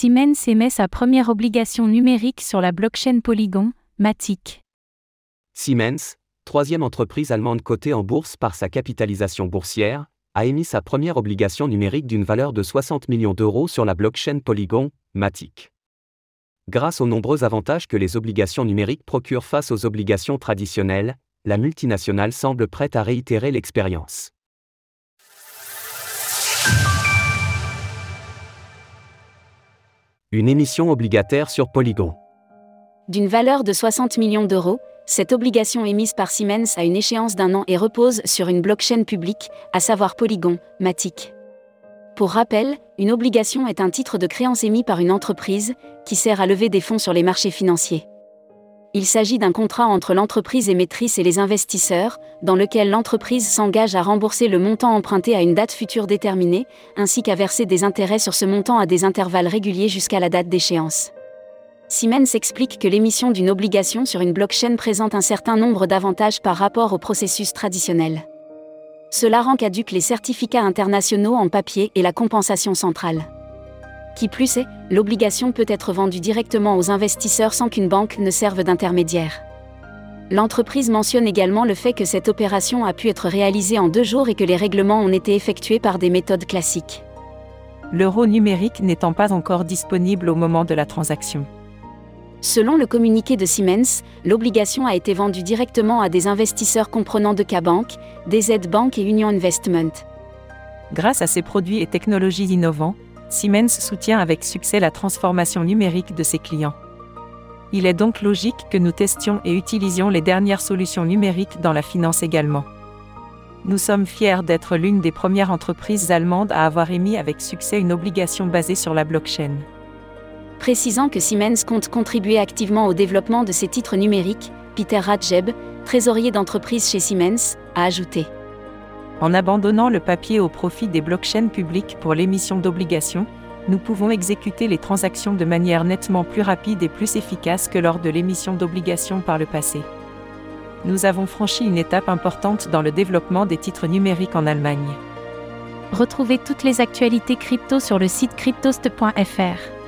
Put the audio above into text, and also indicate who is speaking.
Speaker 1: Siemens émet sa première obligation numérique sur la blockchain Polygon, Matic.
Speaker 2: Siemens, troisième entreprise allemande cotée en bourse par sa capitalisation boursière, a émis sa première obligation numérique d'une valeur de 60 millions d'euros sur la blockchain Polygon, Matic. Grâce aux nombreux avantages que les obligations numériques procurent face aux obligations traditionnelles, la multinationale semble prête à réitérer l'expérience. Une émission obligataire sur Polygon.
Speaker 3: D'une valeur de 60 millions d'euros, cette obligation émise par Siemens a une échéance d'un an et repose sur une blockchain publique, à savoir Polygon, Matic. Pour rappel, une obligation est un titre de créance émis par une entreprise, qui sert à lever des fonds sur les marchés financiers. Il s'agit d'un contrat entre l'entreprise émettrice et les investisseurs, dans lequel l'entreprise s'engage à rembourser le montant emprunté à une date future déterminée, ainsi qu'à verser des intérêts sur ce montant à des intervalles réguliers jusqu'à la date d'échéance. Siemens explique que l'émission d'une obligation sur une blockchain présente un certain nombre d'avantages par rapport au processus traditionnel. Cela rend caduque les certificats internationaux en papier et la compensation centrale. Qui plus est, l'obligation peut être vendue directement aux investisseurs sans qu'une banque ne serve d'intermédiaire. L'entreprise mentionne également le fait que cette opération a pu être réalisée en deux jours et que les règlements ont été effectués par des méthodes classiques.
Speaker 4: L'euro numérique n'étant pas encore disponible au moment de la transaction.
Speaker 3: Selon le communiqué de Siemens, l'obligation a été vendue directement à des investisseurs comprenant de K-Bank, DZ Bank et Union Investment.
Speaker 4: Grâce à ces produits et technologies innovants, Siemens soutient avec succès la transformation numérique de ses clients. Il est donc logique que nous testions et utilisions les dernières solutions numériques dans la finance également. Nous sommes fiers d'être l'une des premières entreprises allemandes à avoir émis avec succès une obligation basée sur la blockchain.
Speaker 3: Précisant que Siemens compte contribuer activement au développement de ces titres numériques, Peter Radjeb, trésorier d'entreprise chez Siemens, a ajouté
Speaker 4: en abandonnant le papier au profit des blockchains publiques pour l'émission d'obligations, nous pouvons exécuter les transactions de manière nettement plus rapide et plus efficace que lors de l'émission d'obligations par le passé. Nous avons franchi une étape importante dans le développement des titres numériques en Allemagne.
Speaker 1: Retrouvez toutes les actualités crypto sur le site cryptost.fr.